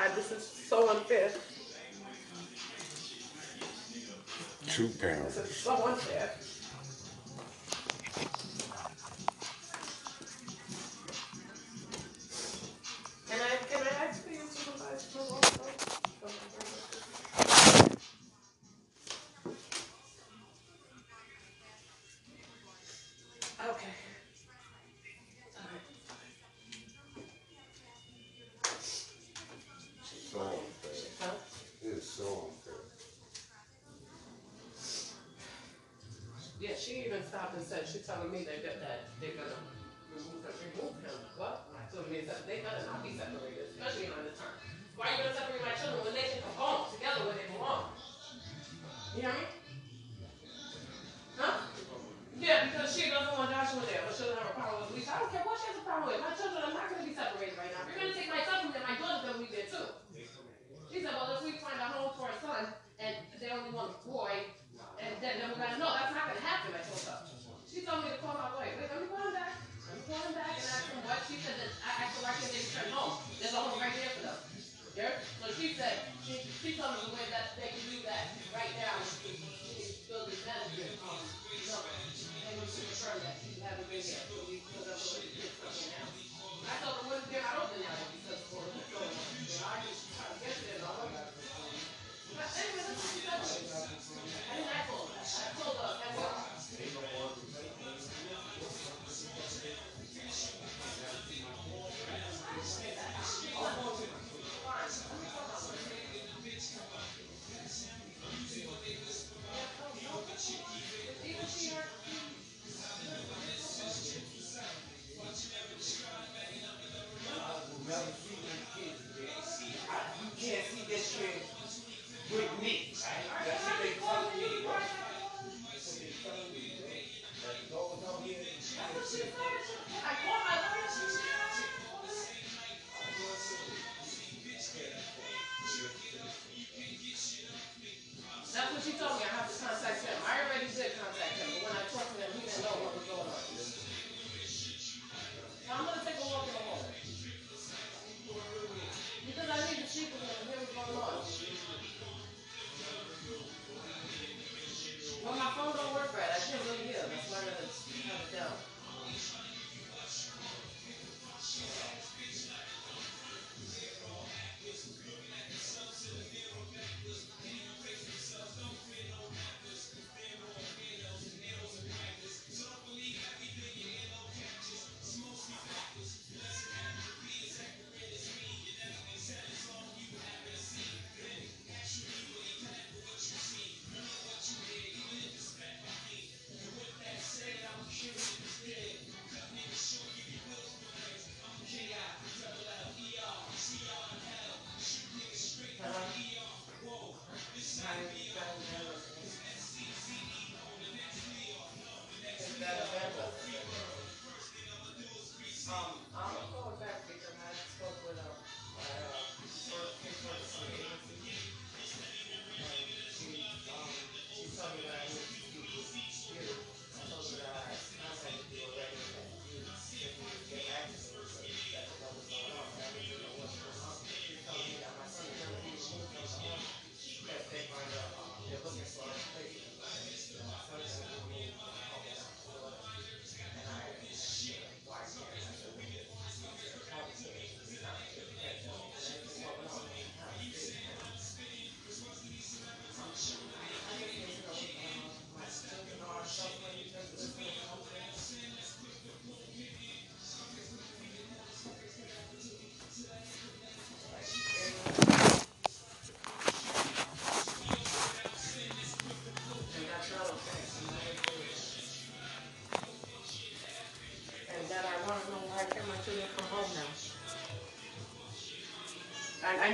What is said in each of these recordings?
I, this is so unfair. Two pounds. This is so unfair. stopped and said, she's telling me they're, that they're going to remove him. Remove him? What? So it means that they better not be separated, especially on the time. Why are you going to separate my children when they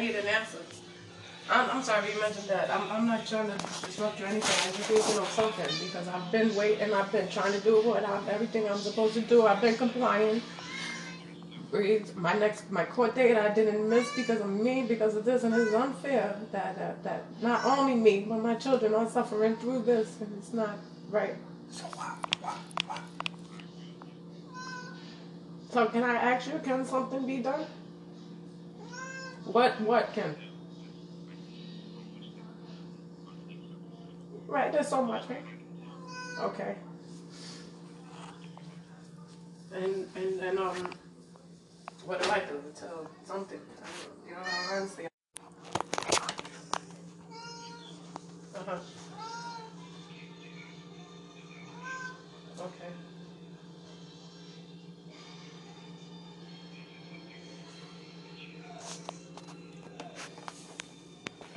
need an answer. I'm, I'm sorry you mentioned that. I'm, I'm not trying to disrupt you or anything. I just need to know something because I've been waiting. I've been trying to do what I'm, everything I'm supposed to do. I've been complying. My next my court date I didn't miss because of me because of this and it's unfair that that, that not only me but my children are suffering through this and it's not right. So why why why? So can I ask you? Can something be done? What what can? Right, there's so much, right? Okay. And and and um what do I do to tell something? I don't, you know, honestly. Uh-huh. Okay.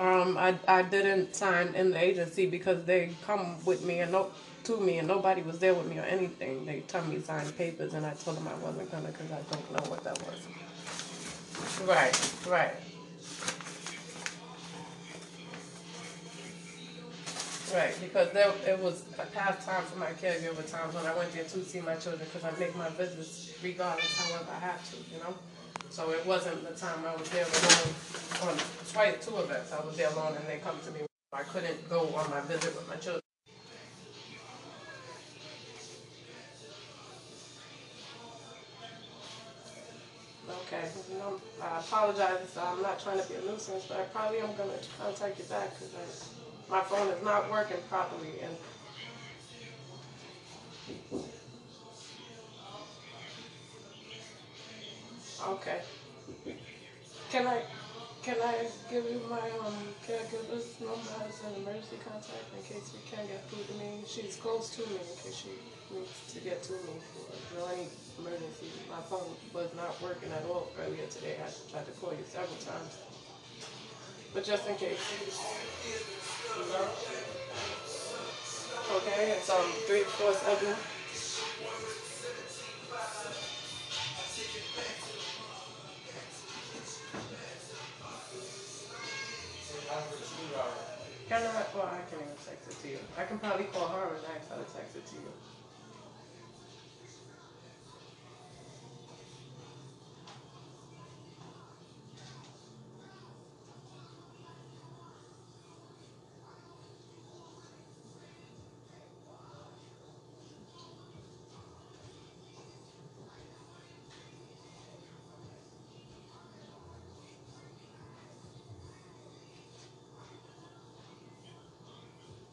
Um, I, I didn't sign in the agency because they come with me and no, to me and nobody was there with me or anything. They told me to sign papers and I told them I wasn't gonna because I don't know what that was. Right, right. Right, because there, it was a past time for my caregiver times when I went there to see my children because I make my visits regardless however I have to, you know? So it wasn't the time I was there alone on twice, two events, I was there alone and they come to me. I couldn't go on my visit with my children. Okay, know, I apologize, I'm not trying to be a nuisance, but I probably am gonna contact you back because my phone is not working properly and Okay. Can I, can I give you my, um, caregiver's number as an emergency contact in case we can't get through to me? She's close to me in case she needs to get to me for, any emergency. My phone was not working at all earlier today. I tried to call you several times. But just in case. You know? Okay, it's, um, three, four, seven. Can I, well, I can even text it to you. I can probably call her and ask her to text it to you.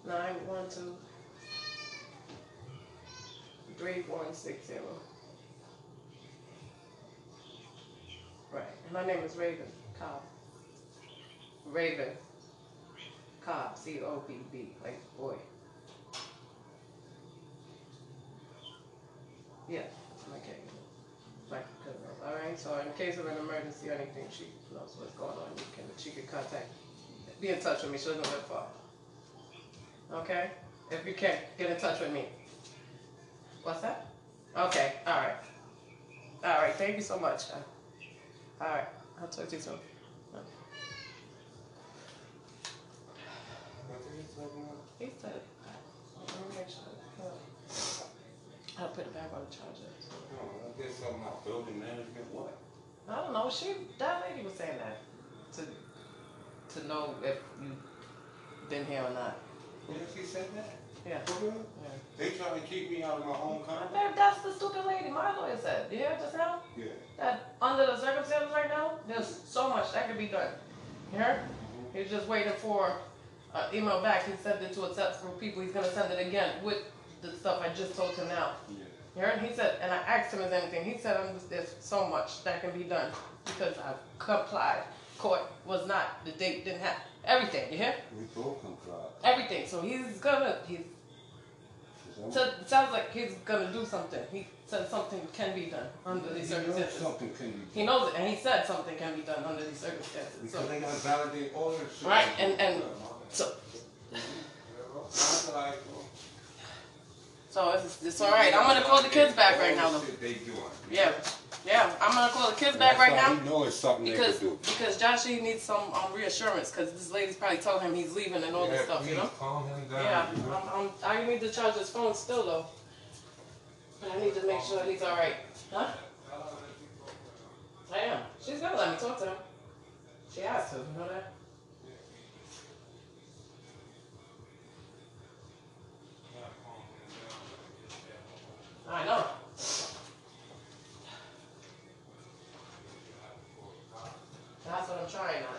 Nine one two three one six zero. Right, and my name is Raven Cobb. Raven Cobb, C O B B, like boy. Yeah, okay. Like, all right. So in case of an emergency or anything, she knows what's going on. You can, she can contact, be in touch with me. She doesn't live far. Okay? If you can, get in touch with me. What's that? Okay, alright. Alright, thank you so much. Alright, I'll talk to you soon. He said. I'll put it back on the charger. I guess something about building management, what? I don't know, she, that lady was saying that, to, to know if you've been here or not. Yeah, she said that? Yeah. Yeah. They trying to keep me out of my own country? That's the stupid lady my lawyer said. You hear just now? Yeah. That under the circumstances right now, there's so much that could be done. You heard? He's just waiting for an email back. He sent it to a set for people. He's gonna send it again with the stuff I just told him now. Yeah. You heard? He said, and I asked him if anything. He said, um, there's so much that can be done because I complied. Court was not, the date didn't have, everything, you hear? We both. Everything. So he's gonna, he's, so it sounds like he's gonna do something. He said something can be done under these know circumstances. Something can be done. He knows it, and he said something can be done under these circumstances. So, Because they gotta validate all this shit. Right, and- and- so, so it's, it's all right. I'm gonna call the kids back right now, though. the shit they doing. Yeah, yeah. I'm gonna call the kids back That's right why now He know it's something they because could do. because Joshy needs some um, reassurance because this lady's probably told him he's leaving and all this stuff, you know. Calm him down. Yeah, you know? I'm, I'm, I need to charge his phone still though. But I need to make sure he's all right. Huh? I am. She's gonna let me talk to him. She has to. You know that? I know. That's what I'm trying on.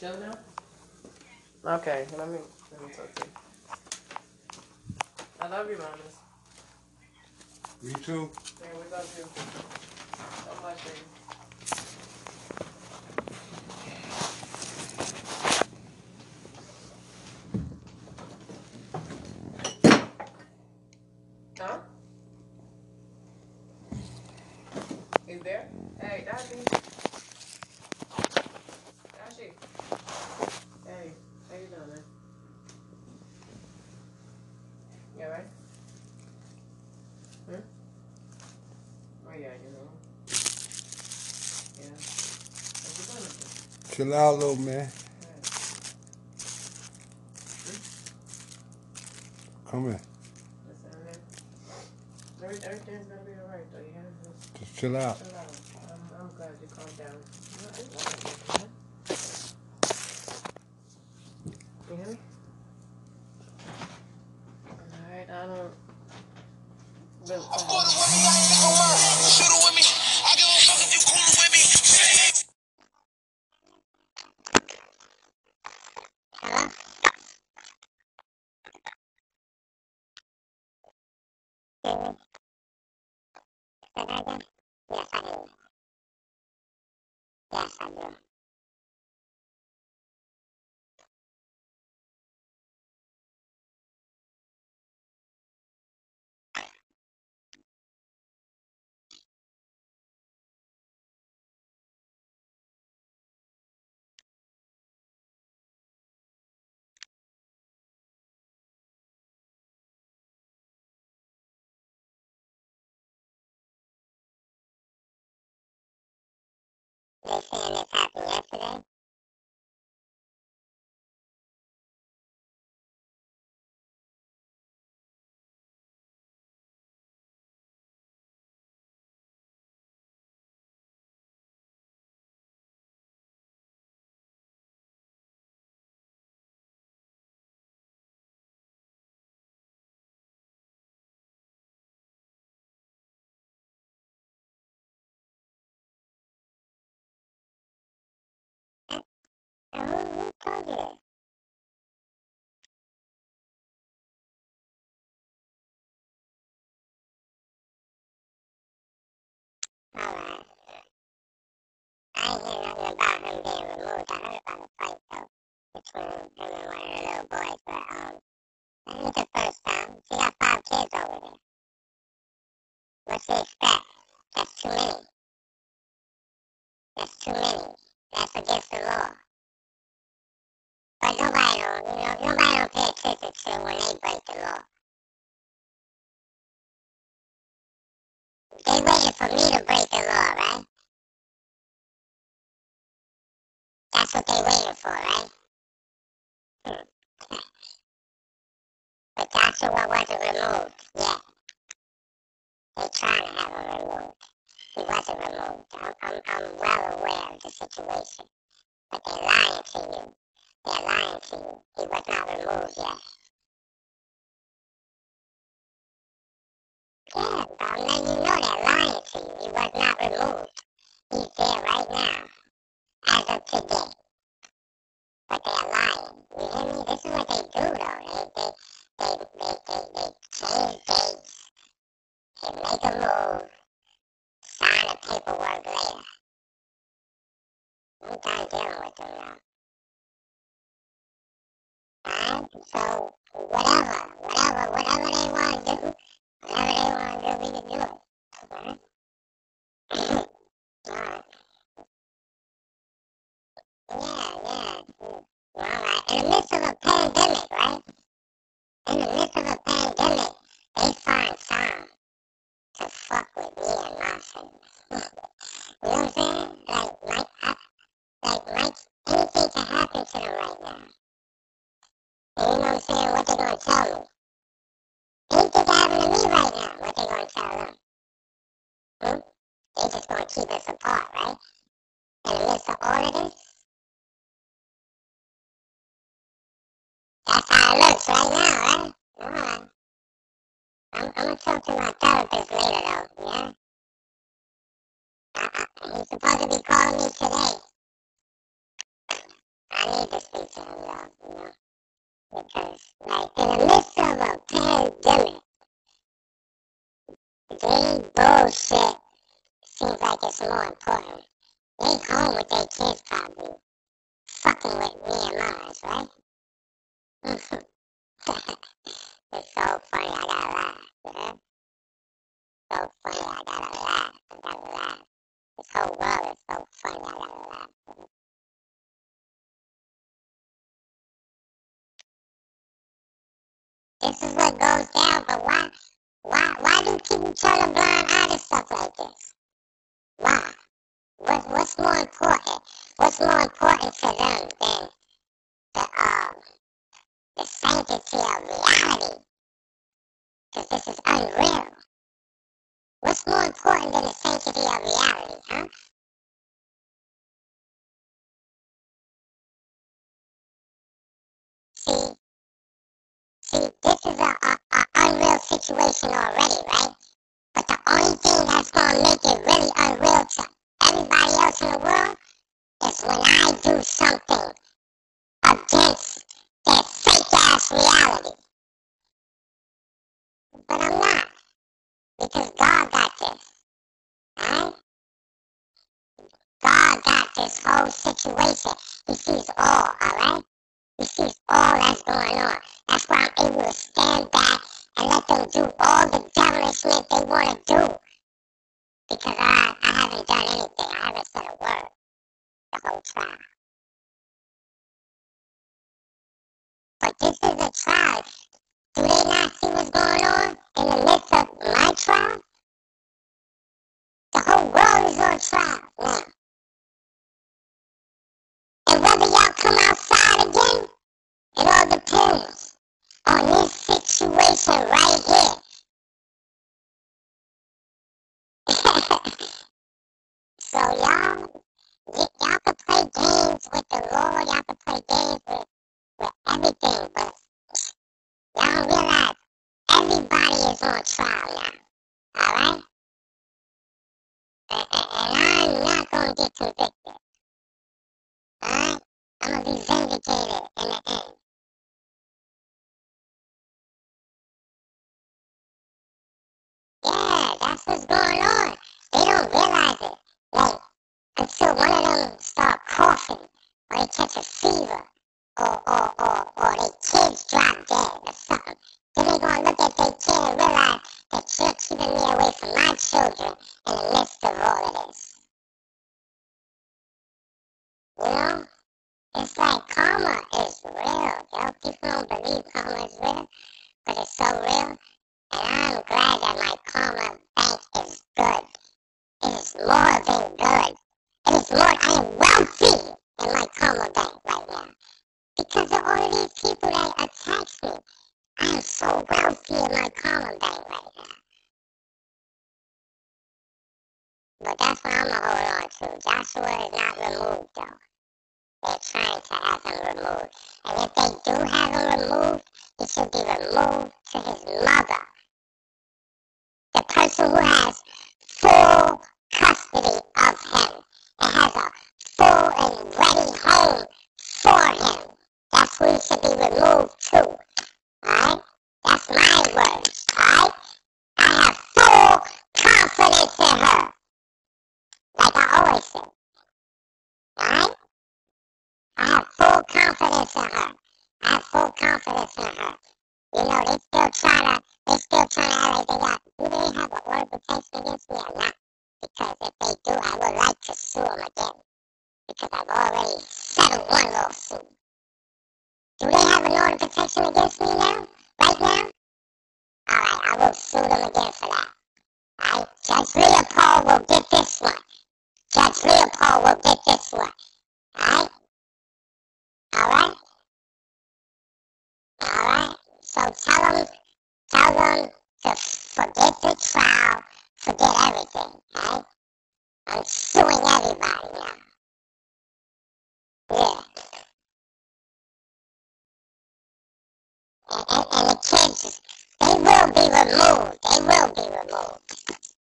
He's chill now? Okay, let me let me talk to you. I love you, mamas. Me too. Yeah, we love you. So much, baby. Huh? He's there? Hey, Dashi. Dashi. Hey, how you doing, man? You alright? Hmm? Oh yeah, you know. Yeah. What you doing? Chill out, little man. Come. Every, everything's gonna be alright though, you have to Just chill out. I'm glad you calmed down. They saying this happened yesterday? Who, attention to when they break the law. They waiting for me to break the law, right? That's what they waiting for, right? Hmm. But Joshua wasn't removed yet. They trying to have him removed. He wasn't removed. I'm, I'm, I'm well aware of the situation. But they're lying to you. They're lying to you. He was not removed yet. Yeah, I'm you know they're lying to you. He was not removed. He's there right now, as of today. But they're lying. You hear me? This is what they do, though. They they they they they, they change dates. They make a move. Sign the paperwork later. I'm done dealing with them now. Alright? So whatever, whatever, whatever they want to do, Yeah, yeah. Alright. Uh, in the midst of a pandemic, right? I need to speak to him, y'all, you know? Because, like, in the midst of a pandemic, they bullshit seems like it's more important. They home with their kids probably, fucking with me and mine, right? it's so funny, I gotta laugh, yeah? So funny, I gotta laugh, I gotta laugh. This whole world is so funny, I gotta laugh. This is what goes down, but why, why, why do people turn a blind eye to stuff like this? Why? What, what's more important? What's more important to them than the um the sanctity of reality? Because this is unreal. What's more important than the sanctity of reality, huh? See, see, this is a, a, a unreal situation already, right? But the only thing that's gonna make it really unreal to everybody else in the world is when I do something against that fake ass reality. But I'm not. Because God got this. Alright? God got this whole situation. He sees all, alright? He sees all that's going on. That's why I'm able to stand back and let them do all the devilishment they want to do. Because I, I haven't done anything. I haven't said a word the whole trial. But this is a trial. Do they not see what's going on in the midst of my trial? The whole world is on trial now. And whether y'all come outside again, it all depends on this situation right here. so y'all, y'all can play games with the Lord, y'all can play games with, with everything, but y'all realize everybody is on trial now. Alright? And, and, and I'm not gonna get convicted. Alright? I'm gonna be vindicated in the end. Yeah, that's what's going on. They don't realize it. Like, until one of them start coughing, or they catch a fever, or, or, or, or their kids drop have him removed. And if they do have him removed, he should be removed to his mother. The person who has full custody of him and has a full and ready home for him. That's who he should be removed to. Alright? That's my words. Alright? I have full confidence in her. I have full confidence in her. I have full confidence in her. You know, they still trying to, they still trying to they got, do they have an order of protection against me or not? Because if they do, I would like to sue them again. Because I've already settled one lawsuit. Do they have an order of protection against me now? Right now? Alright, I will sue them again for that. Alright, Judge Leopold will get this one. Judge Leopold will get this one. Alright? Alright? Alright? So tell them, tell them to forget the trial, forget everything, right? I'm suing everybody now. Yeah. And, and, and the kids, they will be removed. They will be removed.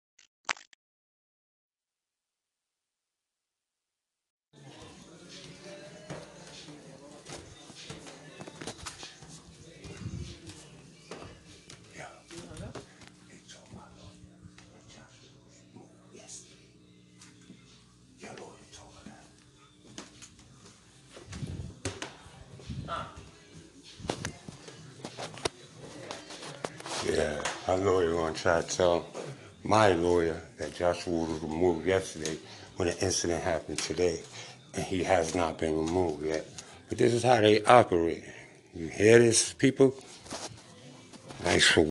Try to tell my lawyer that Joshua was removed yesterday when the incident happened today, and he has not been removed yet. But this is how they operate. You hear this, people? Nice for